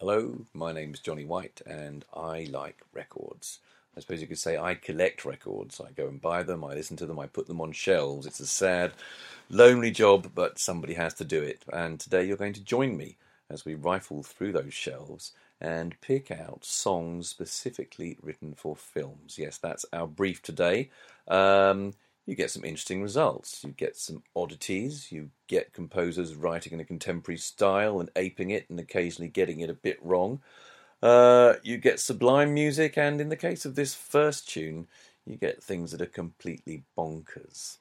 Hello, my name's Johnny White, and I like records. I suppose you could say I collect records. I go and buy them, I listen to them, I put them on shelves. It's a sad, lonely job, but somebody has to do it. And today you're going to join me as we rifle through those shelves and pick out songs specifically written for films. Yes, that's our brief today. Um, you get some interesting results. You get some oddities. You get composers writing in a contemporary style and aping it and occasionally getting it a bit wrong. Uh, you get sublime music, and in the case of this first tune, you get things that are completely bonkers.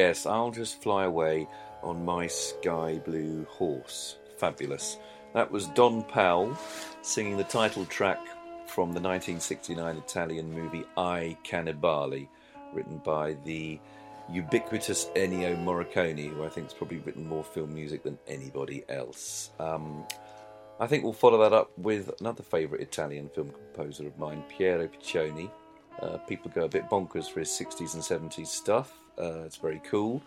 Yes, I'll just fly away on my sky blue horse. Fabulous. That was Don Powell singing the title track from the 1969 Italian movie I Cannibali, written by the ubiquitous Ennio Morricone, who I think has probably written more film music than anybody else. Um, I think we'll follow that up with another favourite Italian film composer of mine, Piero Piccioni. Uh, people go a bit bonkers for his 60s and 70s stuff. Uh, it's very cool.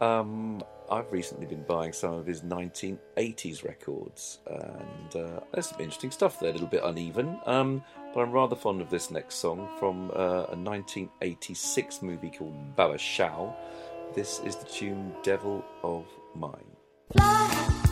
Um, I've recently been buying some of his 1980s records, and uh, there's some interesting stuff there. A little bit uneven, um, but I'm rather fond of this next song from uh, a 1986 movie called Baba Shao. This is the tune "Devil of Mine."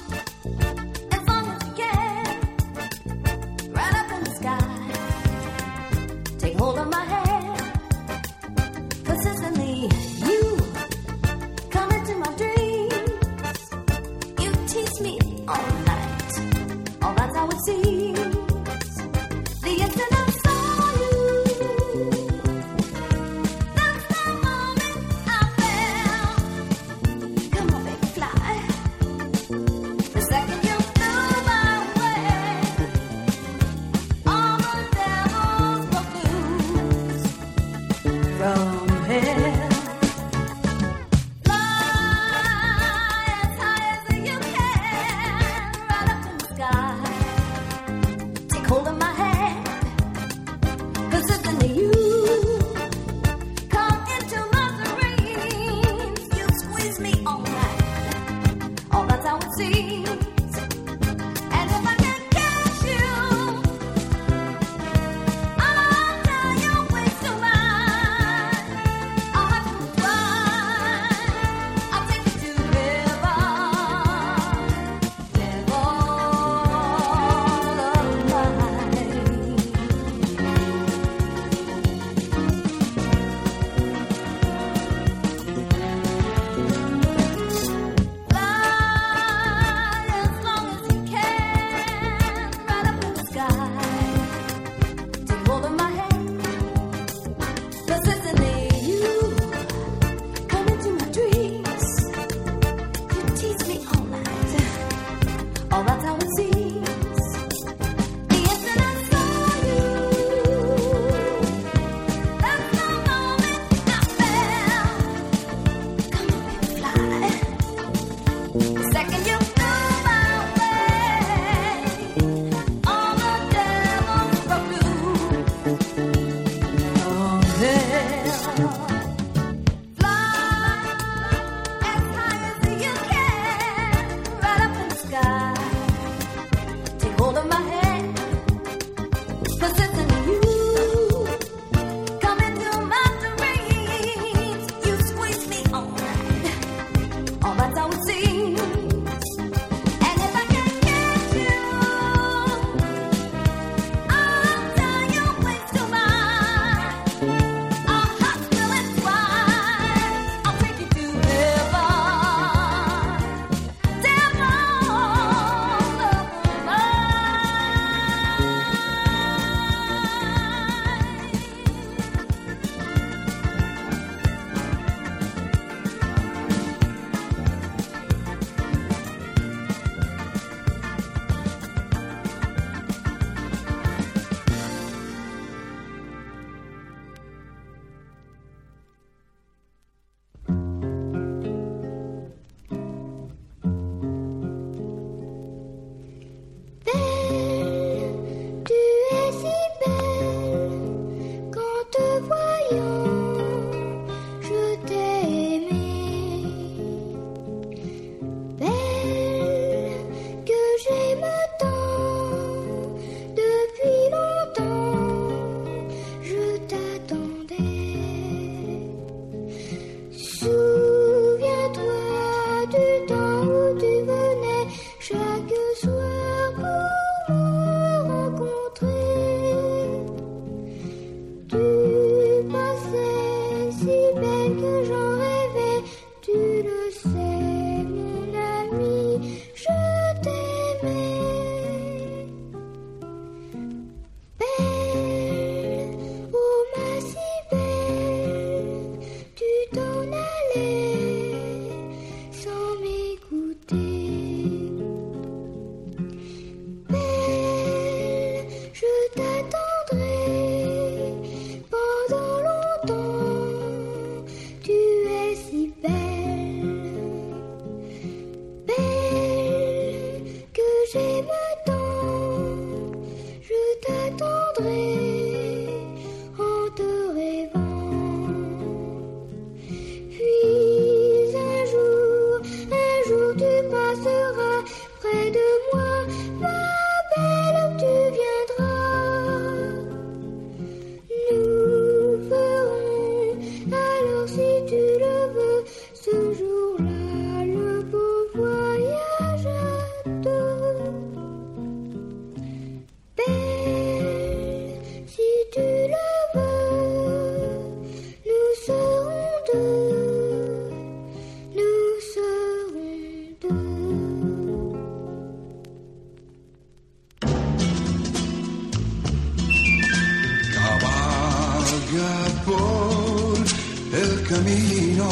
Camino,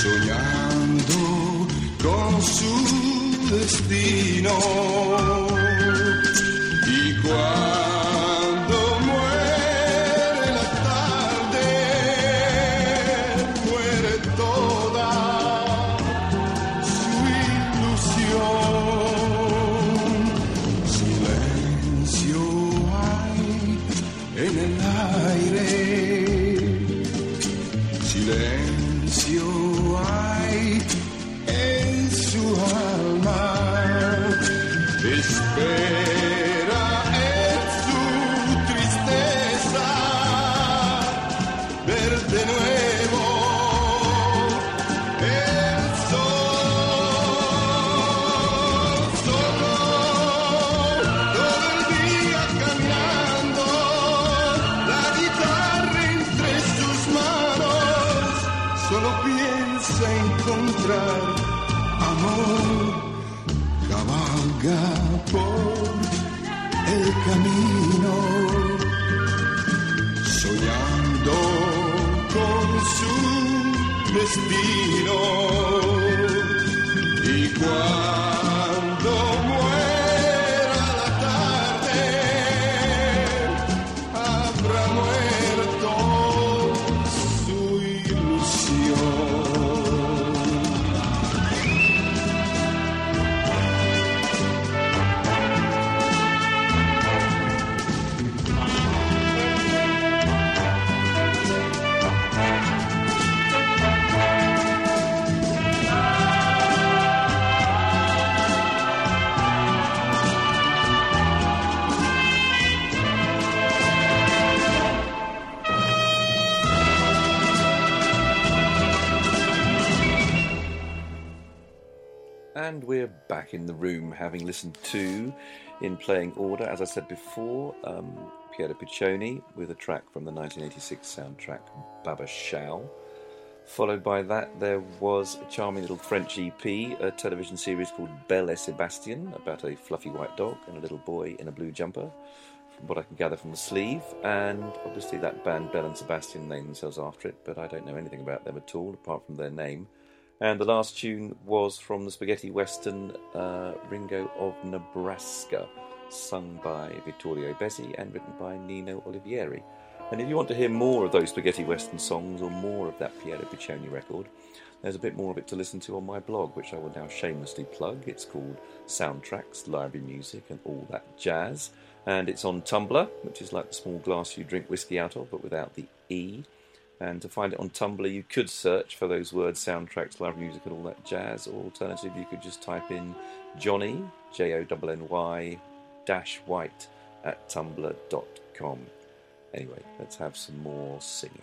soñando con su destino. We're back in the room having listened to, in playing order, as I said before, um, Piero Piccioni with a track from the 1986 soundtrack Baba Shao. Followed by that, there was a charming little French EP, a television series called Belle et Sebastian, about a fluffy white dog and a little boy in a blue jumper, from what I can gather from the sleeve. And obviously, that band Belle and Sebastian named themselves after it, but I don't know anything about them at all, apart from their name. And the last tune was from the spaghetti western uh, Ringo of Nebraska, sung by Vittorio Bezzi and written by Nino Oliviero. And if you want to hear more of those spaghetti western songs or more of that Piero Piccioni record, there's a bit more of it to listen to on my blog, which I will now shamelessly plug. It's called Soundtracks, Library Music, and All That Jazz. And it's on Tumblr, which is like the small glass you drink whiskey out of, but without the E. And to find it on Tumblr, you could search for those words, soundtracks, live music, and all that jazz. Or alternatively, you could just type in Johnny, J O N N Y, dash white at tumblr.com. Anyway, let's have some more singing.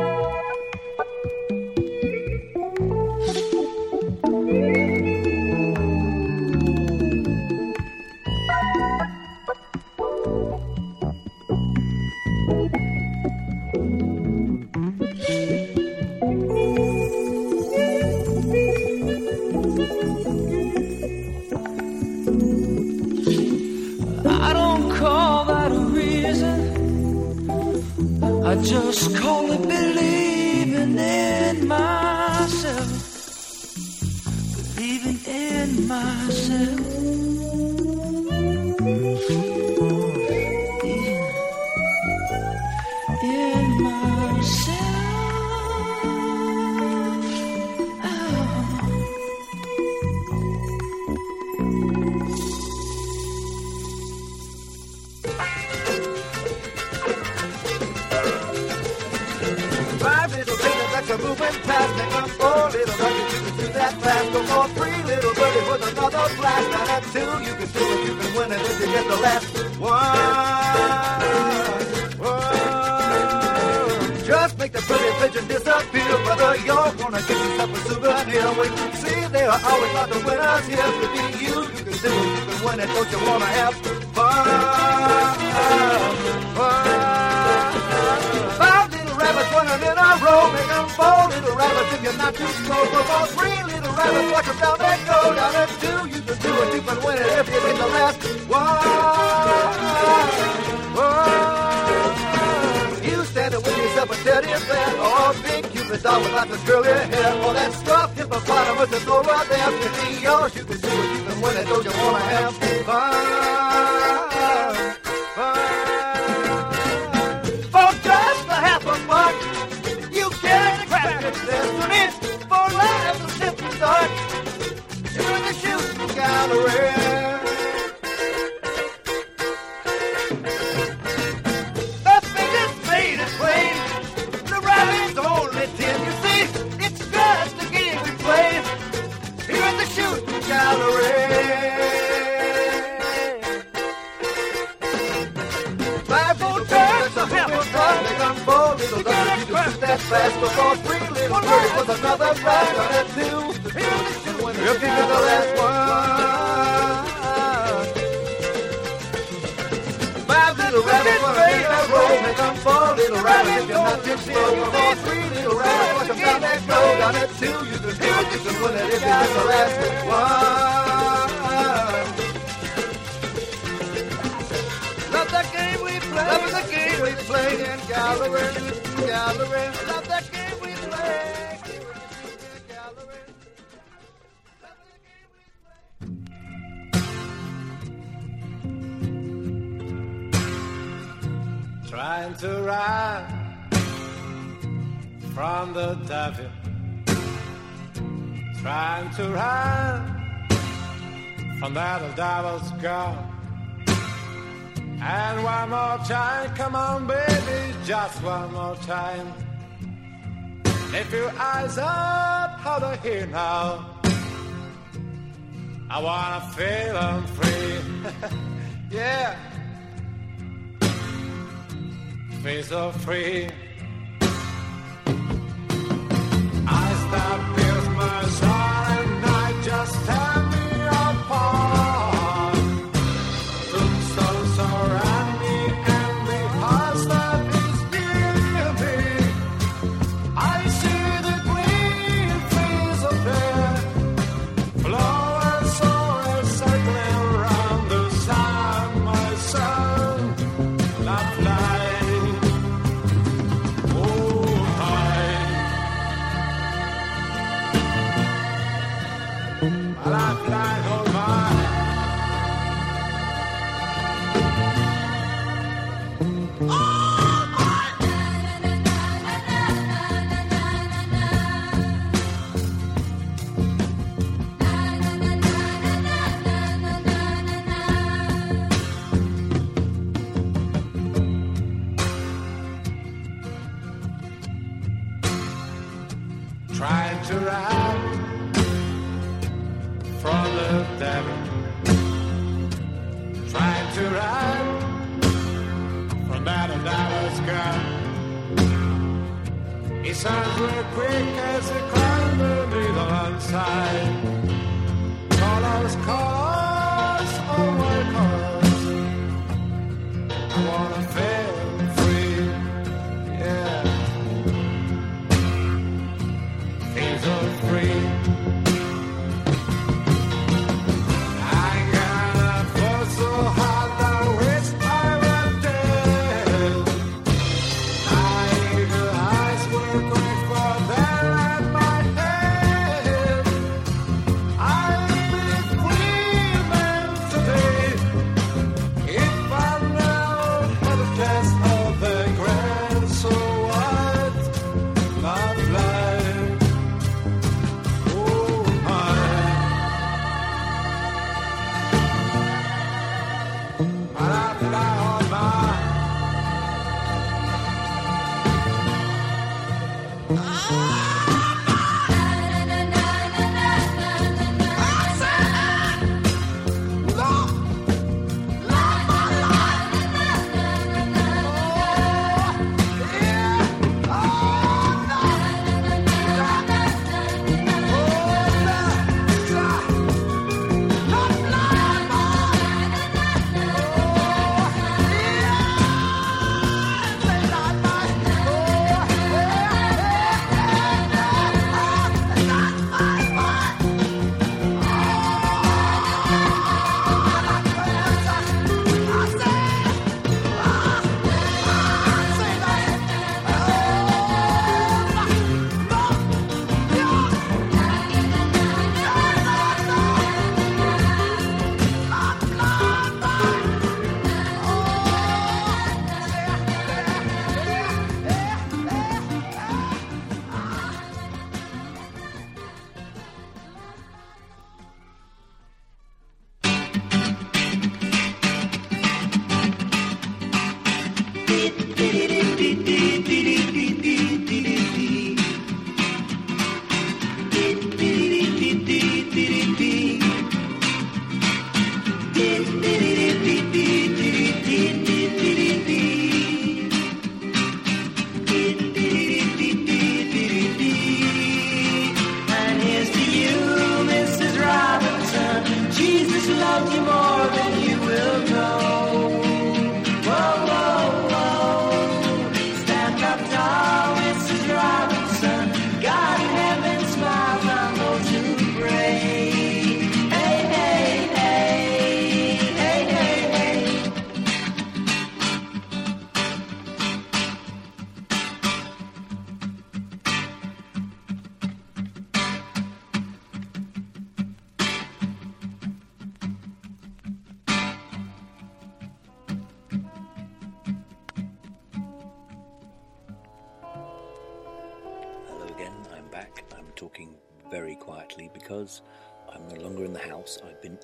I shooting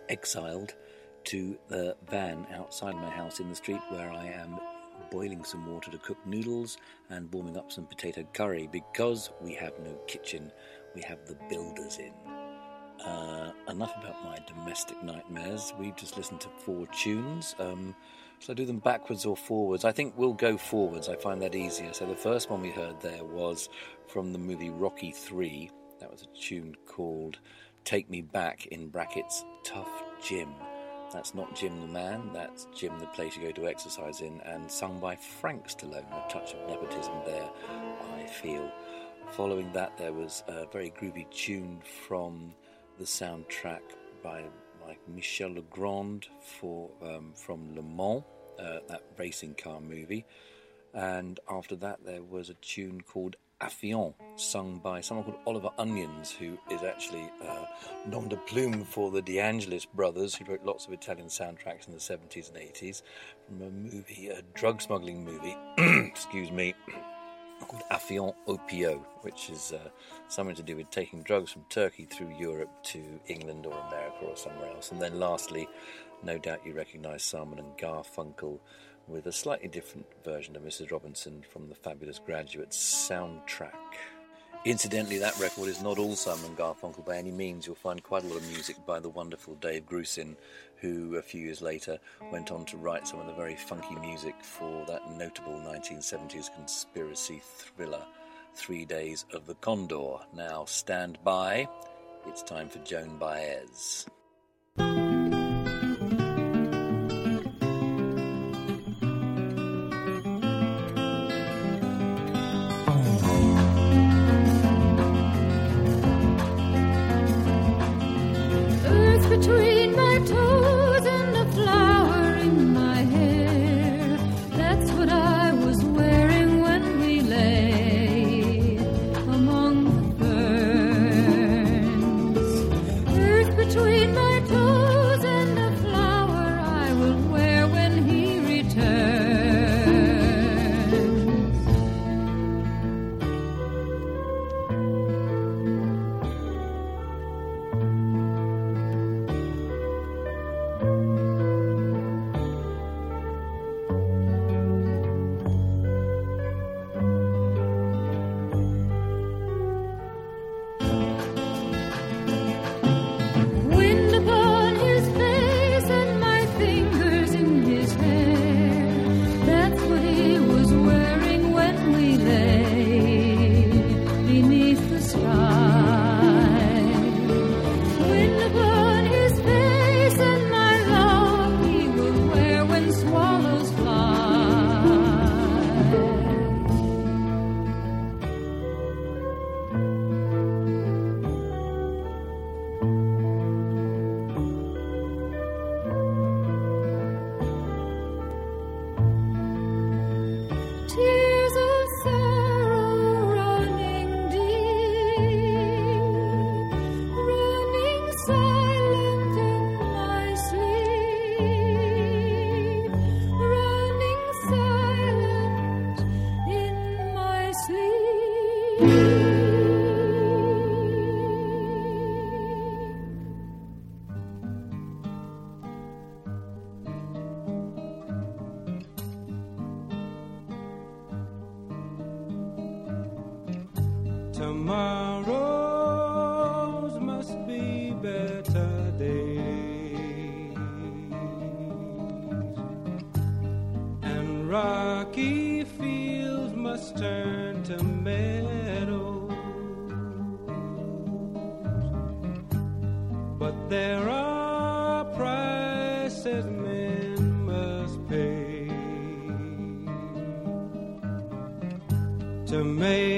exiled to the van outside my house in the street where I am boiling some water to cook noodles and warming up some potato curry because we have no kitchen. We have the builders in. Uh, enough about my domestic nightmares. We've just listened to four tunes. Um, shall I do them backwards or forwards? I think we'll go forwards. I find that easier. So the first one we heard there was from the movie Rocky 3. That was a tune called Take Me Back, in brackets, Tough Gym. That's not Jim the man, that's gym the place you go to exercise in, and sung by Frank Stallone. A touch of nepotism there, I feel. Following that, there was a very groovy tune from the soundtrack by like Michel Legrand for um, from Le Mans, uh, that racing car movie. And after that, there was a tune called Afyon, sung by someone called Oliver Onions, who is actually uh, nom de plume for the De Angelis brothers, who wrote lots of Italian soundtracks in the 70s and 80s, from a movie, a drug smuggling movie, excuse me, called Afyon Oppio, which is uh, something to do with taking drugs from Turkey through Europe to England or America or somewhere else. And then lastly, no doubt you recognise Simon and Garfunkel with a slightly different version of Mrs. Robinson from the Fabulous Graduates soundtrack. Incidentally, that record is not all Simon Garfunkel by any means. You'll find quite a lot of music by the wonderful Dave Grusin, who a few years later went on to write some of the very funky music for that notable 1970s conspiracy thriller, Three Days of the Condor. Now stand by. It's time for Joan Baez. But there are prices men must pay to make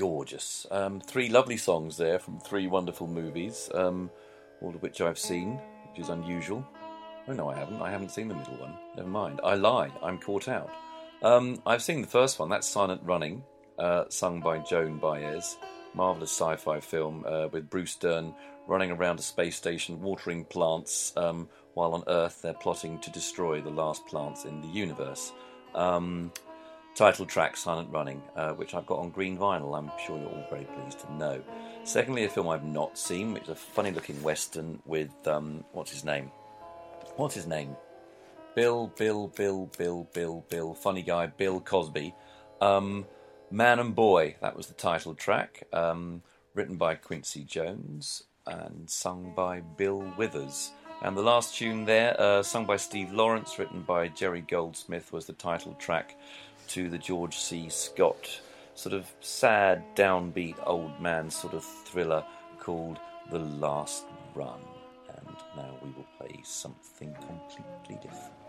gorgeous. Um, three lovely songs there from three wonderful movies, um, all of which I've seen, which is unusual. Oh no, I haven't. I haven't seen the middle one. Never mind. I lie. I'm caught out. Um, I've seen the first one. That's Silent Running, uh, sung by Joan Baez. Marvelous sci-fi film uh, with Bruce Dern running around a space station, watering plants, um, while on Earth they're plotting to destroy the last plants in the universe. Um, title track Silent Running, uh, which I've got on green vinyl. I'm sure you're all very pleased to know. Secondly, a film I've not seen, which is a funny looking western with, um, what's his name? What's his name? Bill, Bill, Bill, Bill, Bill, Bill, funny guy, Bill Cosby. Um, Man and Boy, that was the title track, um, written by Quincy Jones and sung by Bill Withers. And the last tune there, uh, sung by Steve Lawrence, written by Jerry Goldsmith, was the title track to the George C. Scott sort of sad, downbeat old man sort of thriller called The Last Run. And now we will play something completely different.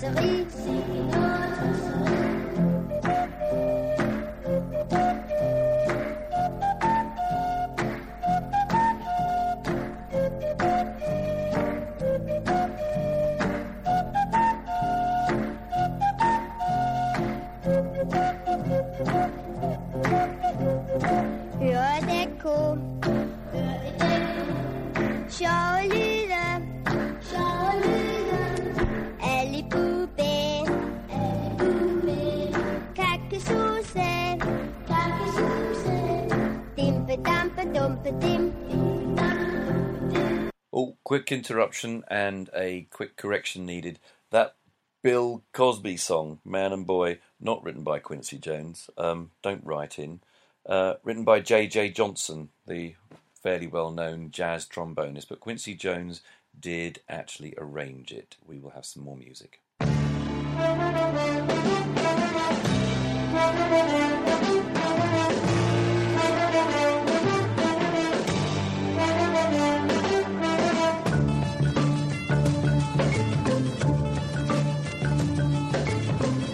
Noget tosseri, sikke noget Oh, quick interruption and a quick correction needed. That Bill Cosby song, Man and Boy, not written by Quincy Jones, um, don't write in, uh, written by J.J. Johnson, the fairly well known jazz trombonist, but Quincy Jones did actually arrange it. We will have some more music.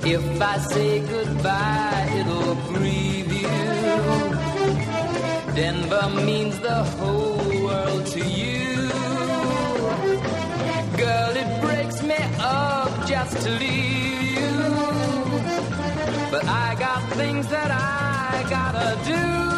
If I say goodbye, it'll grieve you. Denver means the whole world to you. Girl, it breaks me up just to leave you. But I got things that I gotta do.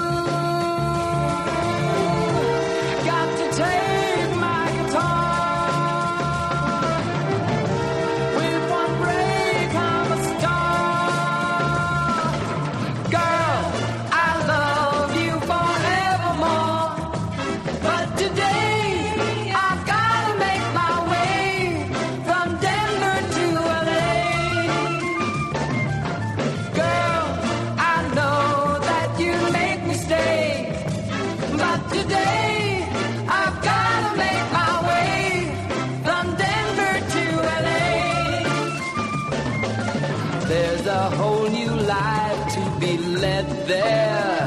There.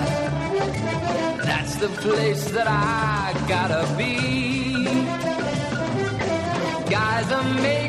That's the place that I gotta be. Guys are making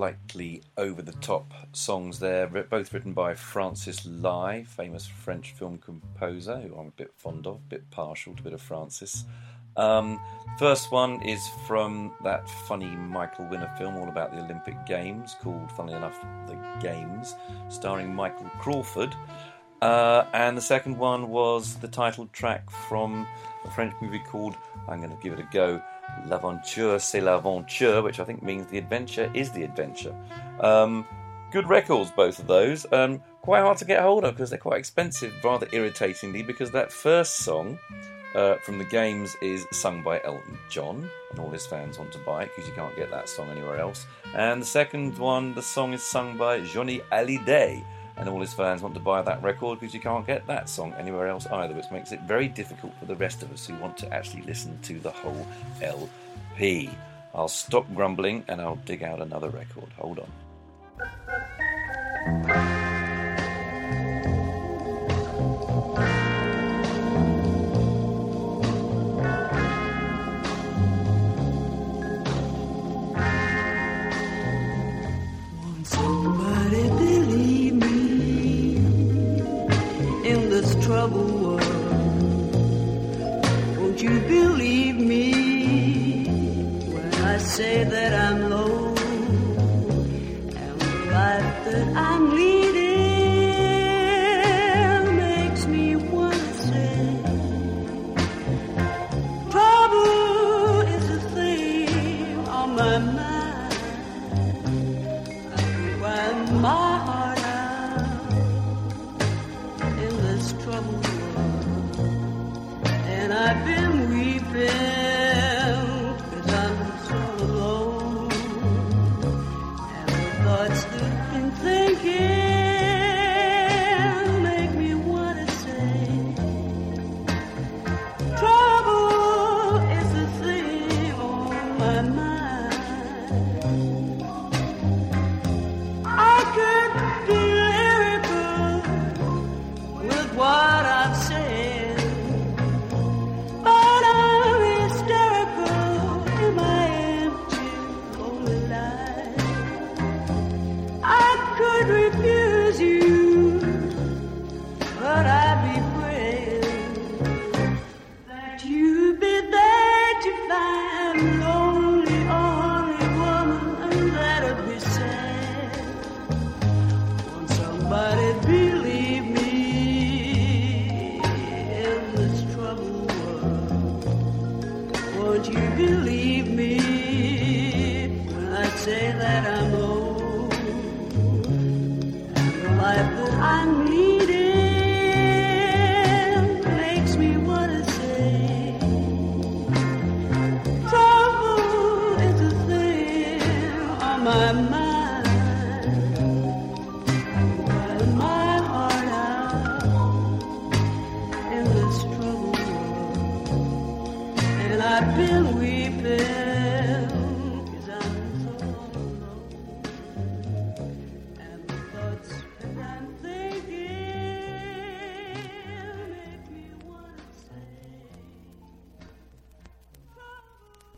slightly over the top songs there, both written by Francis Lai, famous French film composer, who I'm a bit fond of, a bit partial to a bit of Francis. Um, first one is from that funny Michael Winner film all about the Olympic Games, called, funnily enough, The Games, starring Michael Crawford. Uh, and the second one was the title track from a French movie called, I'm going to give it a go, L'aventure, c'est l'aventure, which I think means the adventure is the adventure. Um, good records, both of those. Um, quite hard to get hold of because they're quite expensive, rather irritatingly, because that first song uh, from the games is sung by Elton John, and all his fans want to buy it because you can't get that song anywhere else. And the second one, the song is sung by Johnny Hallyday and all his fans want to buy that record because you can't get that song anywhere else either, which makes it very difficult for the rest of us who want to actually listen to the whole LP. I'll stop grumbling and I'll dig out another record. Hold on. say that I'm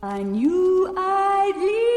I knew I'd leave.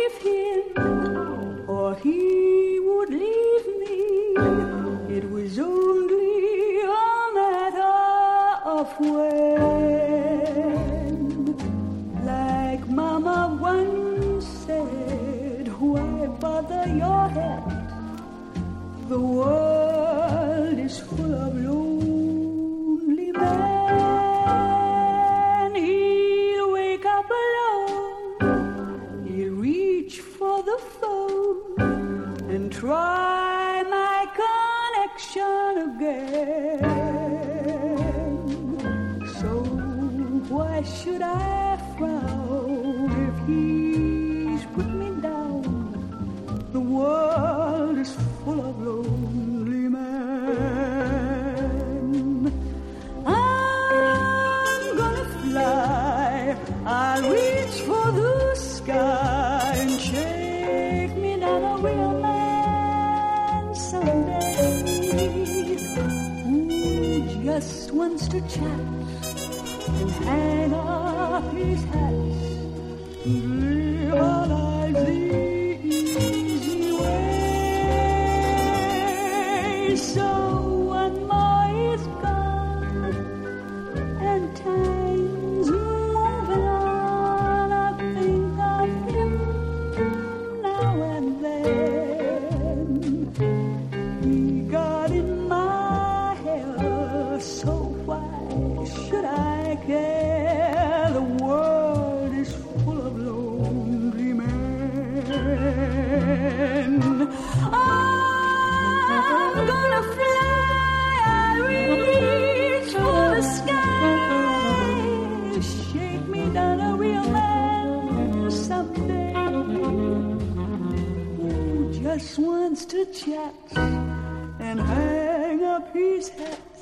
and hang up his hat.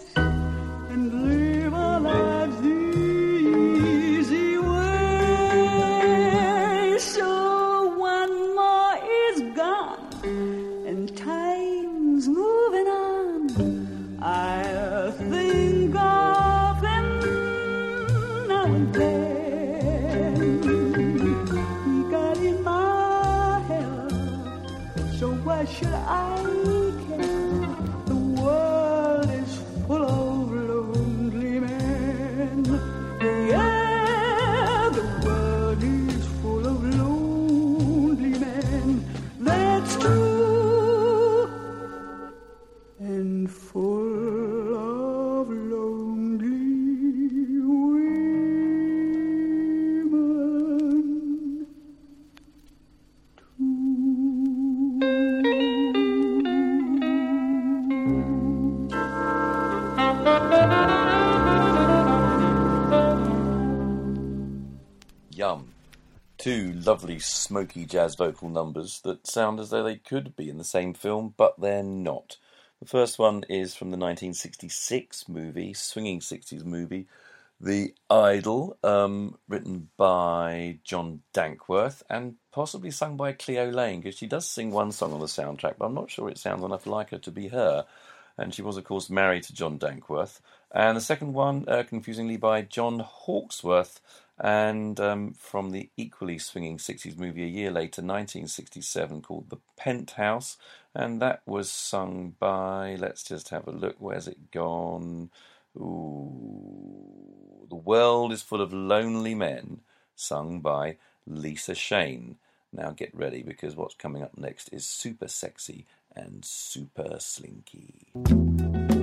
Two lovely smoky jazz vocal numbers that sound as though they could be in the same film, but they're not. The first one is from the 1966 movie, swinging 60s movie, The Idol, um, written by John Dankworth and possibly sung by Cleo Laine, because she does sing one song on the soundtrack, but I'm not sure it sounds enough like her to be her. And she was, of course, married to John Dankworth. And the second one, uh, confusingly, by John Hawksworth, and um, from the equally swinging 60s movie a year later, 1967, called The Penthouse, and that was sung by, let's just have a look, where's it gone? Ooh, The World is Full of Lonely Men, sung by Lisa Shane. Now get ready because what's coming up next is super sexy and super slinky.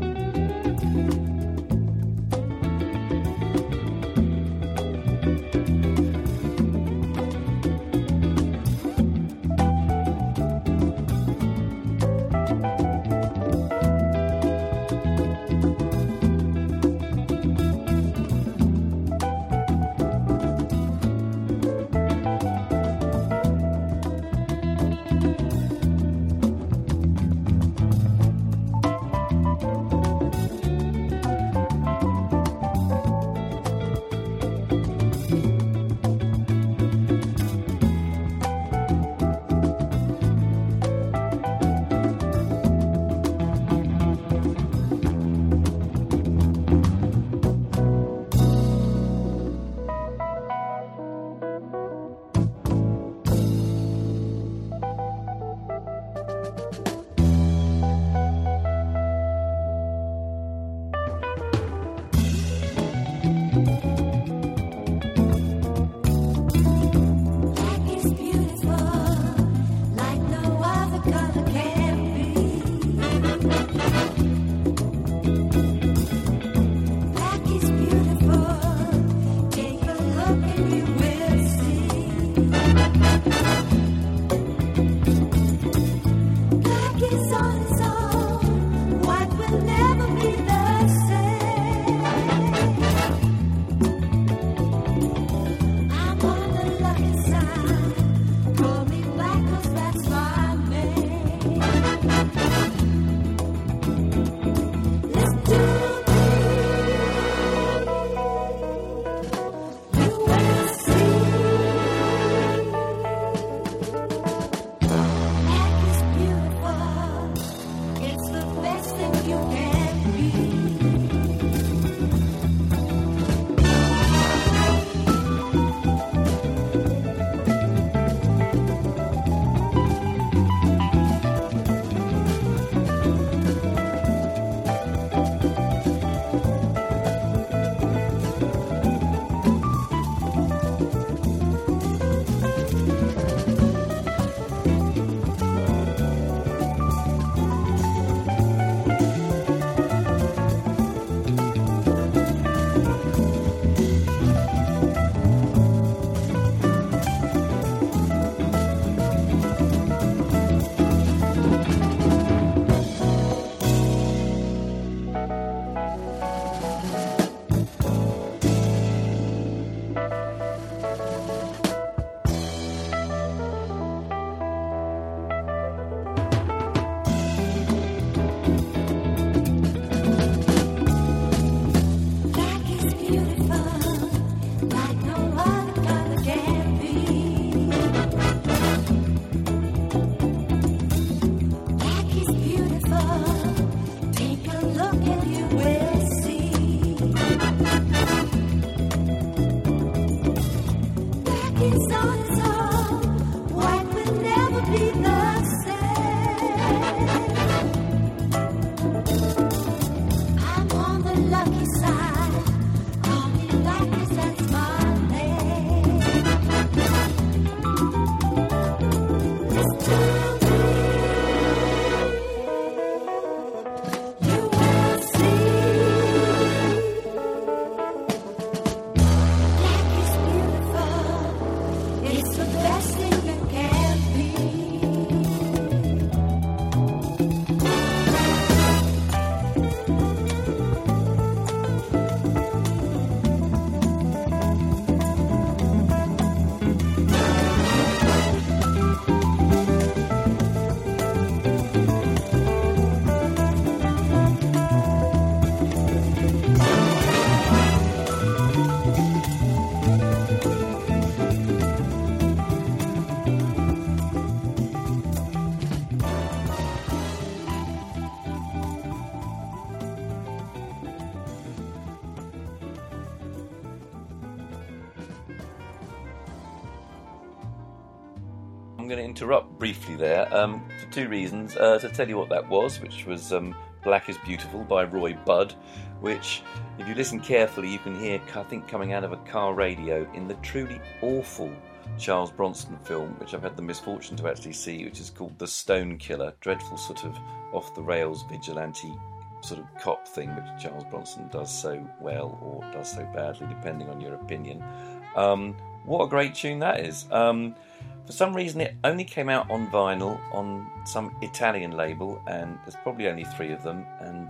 Briefly there um, for two reasons. Uh, to tell you what that was, which was um, Black is Beautiful by Roy Budd, which, if you listen carefully, you can hear, I think, coming out of a car radio in the truly awful Charles Bronson film, which I've had the misfortune to actually see, which is called The Stone Killer. Dreadful sort of off the rails vigilante sort of cop thing, which Charles Bronson does so well or does so badly, depending on your opinion. Um, what a great tune that is. Um, for some reason, it only came out on vinyl on some Italian label, and there's probably only three of them. And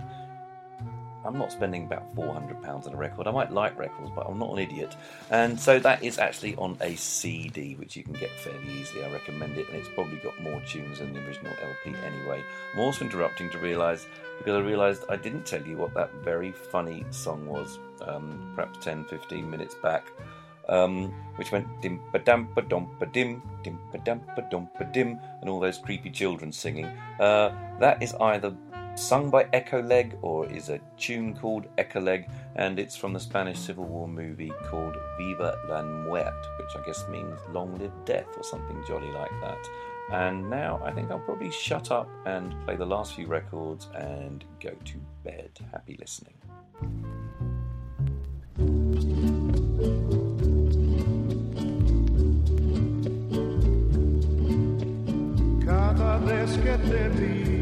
I'm not spending about £400 on a record. I might like records, but I'm not an idiot. And so that is actually on a CD, which you can get fairly easily. I recommend it, and it's probably got more tunes than the original LP anyway. I'm also interrupting to realise, because I realised I didn't tell you what that very funny song was, um, perhaps 10, 15 minutes back. Um, which went dim ba dum ba dum ba dim, dim ba dum ba dum ba dim, and all those creepy children singing. Uh, that is either sung by Echo Leg or is a tune called Echo Leg, and it's from the Spanish Civil War movie called Viva la Muerte, which I guess means long live death or something jolly like that. And now I think I'll probably shut up and play the last few records and go to bed. Happy listening. Te miro.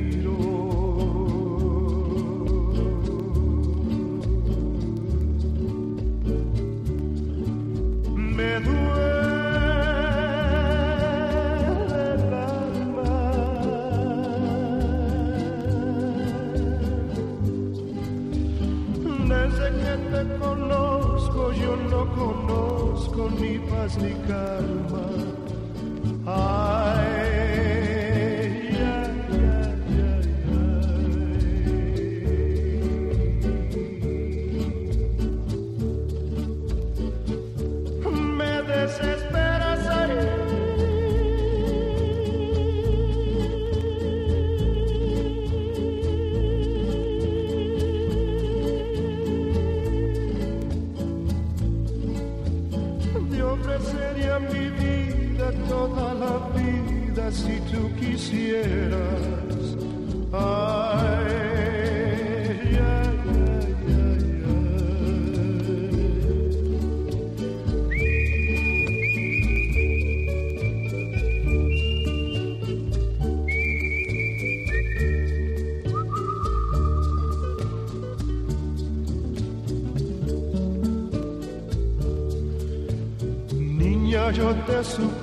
Niña,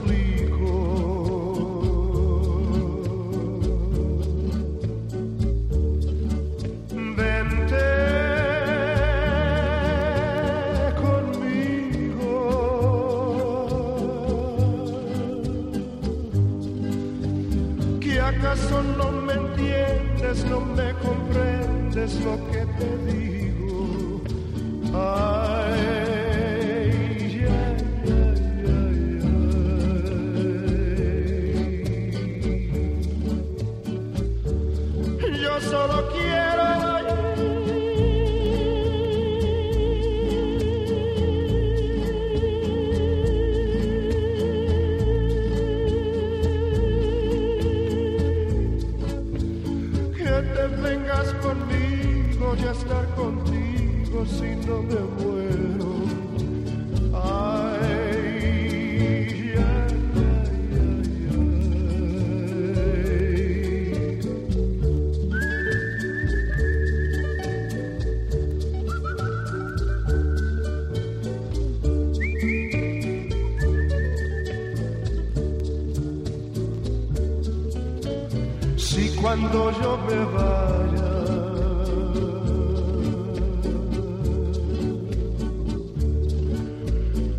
Solo quiero que te vengas conmigo y estar contigo si no me muero. Cuando yo me vaya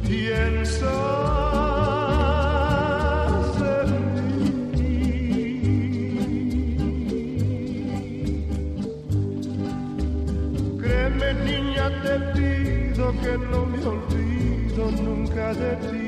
piensas en mí. Créeme niña, te pido que no me olvido nunca de ti.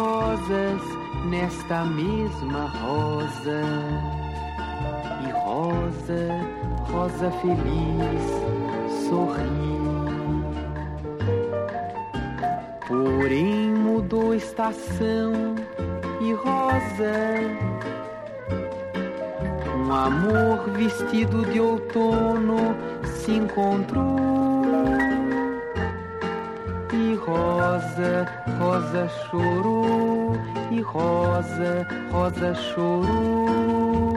rosas nesta mesma rosa. E rosa, rosa feliz, sorri. Porém mudou estação e rosa um amor vestido de outono se encontrou. rosa, rosa chorou, e rosa, rosa chorou.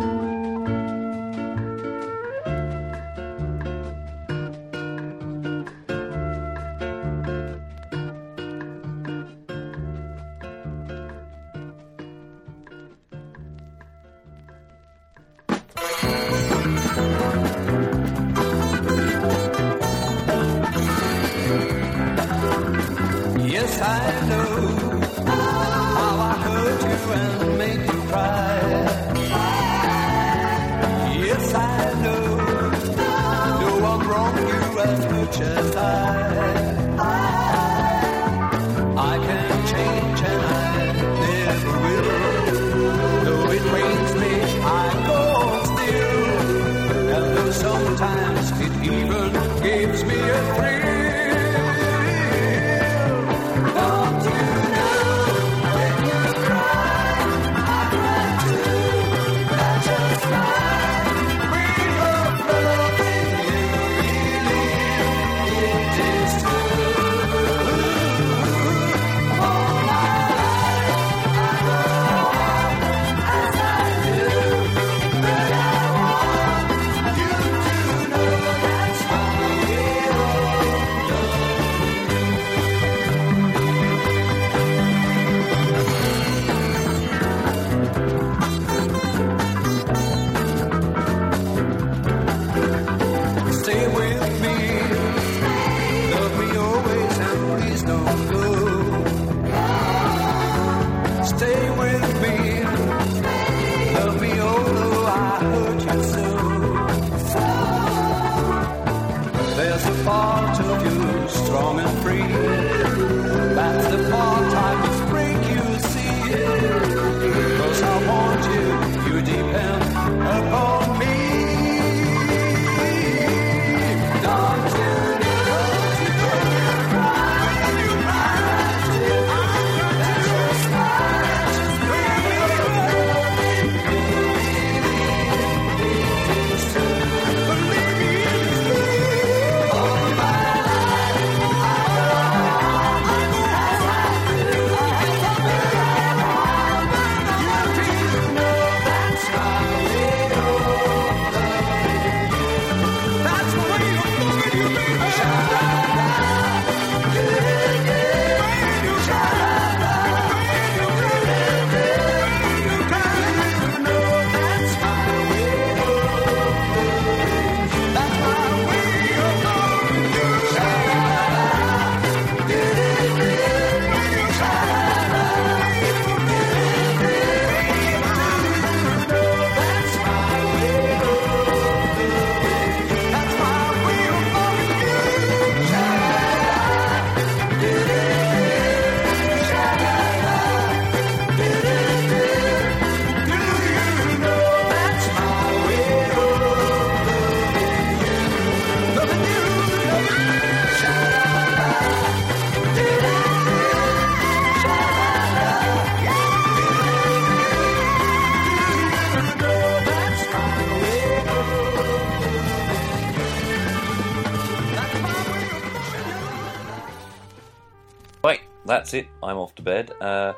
I'm off to bed uh,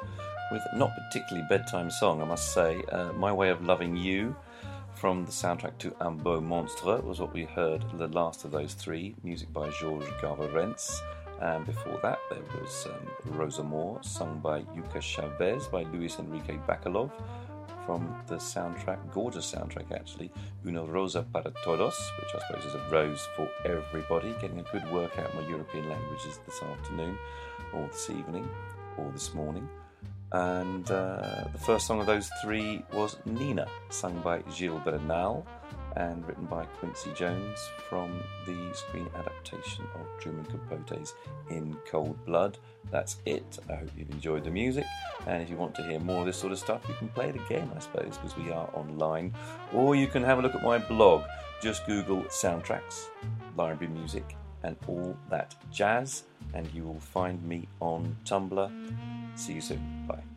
with not particularly bedtime song, I must say. Uh, My Way of Loving You from the soundtrack to Un Beau Monstre was what we heard, the last of those three, music by Georges Garvarentz. And before that, there was um, Rosa Moore, sung by Juca Chaves by Luis Enrique Bacalov from the soundtrack, gorgeous soundtrack actually, Una Rosa para Todos, which I suppose is a rose for everybody. Getting a good workout in my European languages this afternoon or this evening or this morning. And uh, the first song of those three was Nina, sung by Gil Bernal and written by Quincy Jones from the screen adaptation of Truman Capote's In Cold Blood. That's it. I hope you've enjoyed the music. And if you want to hear more of this sort of stuff, you can play it again, I suppose, because we are online. Or you can have a look at my blog. Just Google soundtracks, library music, and all that jazz, and you will find me on Tumblr. See you soon. Bye.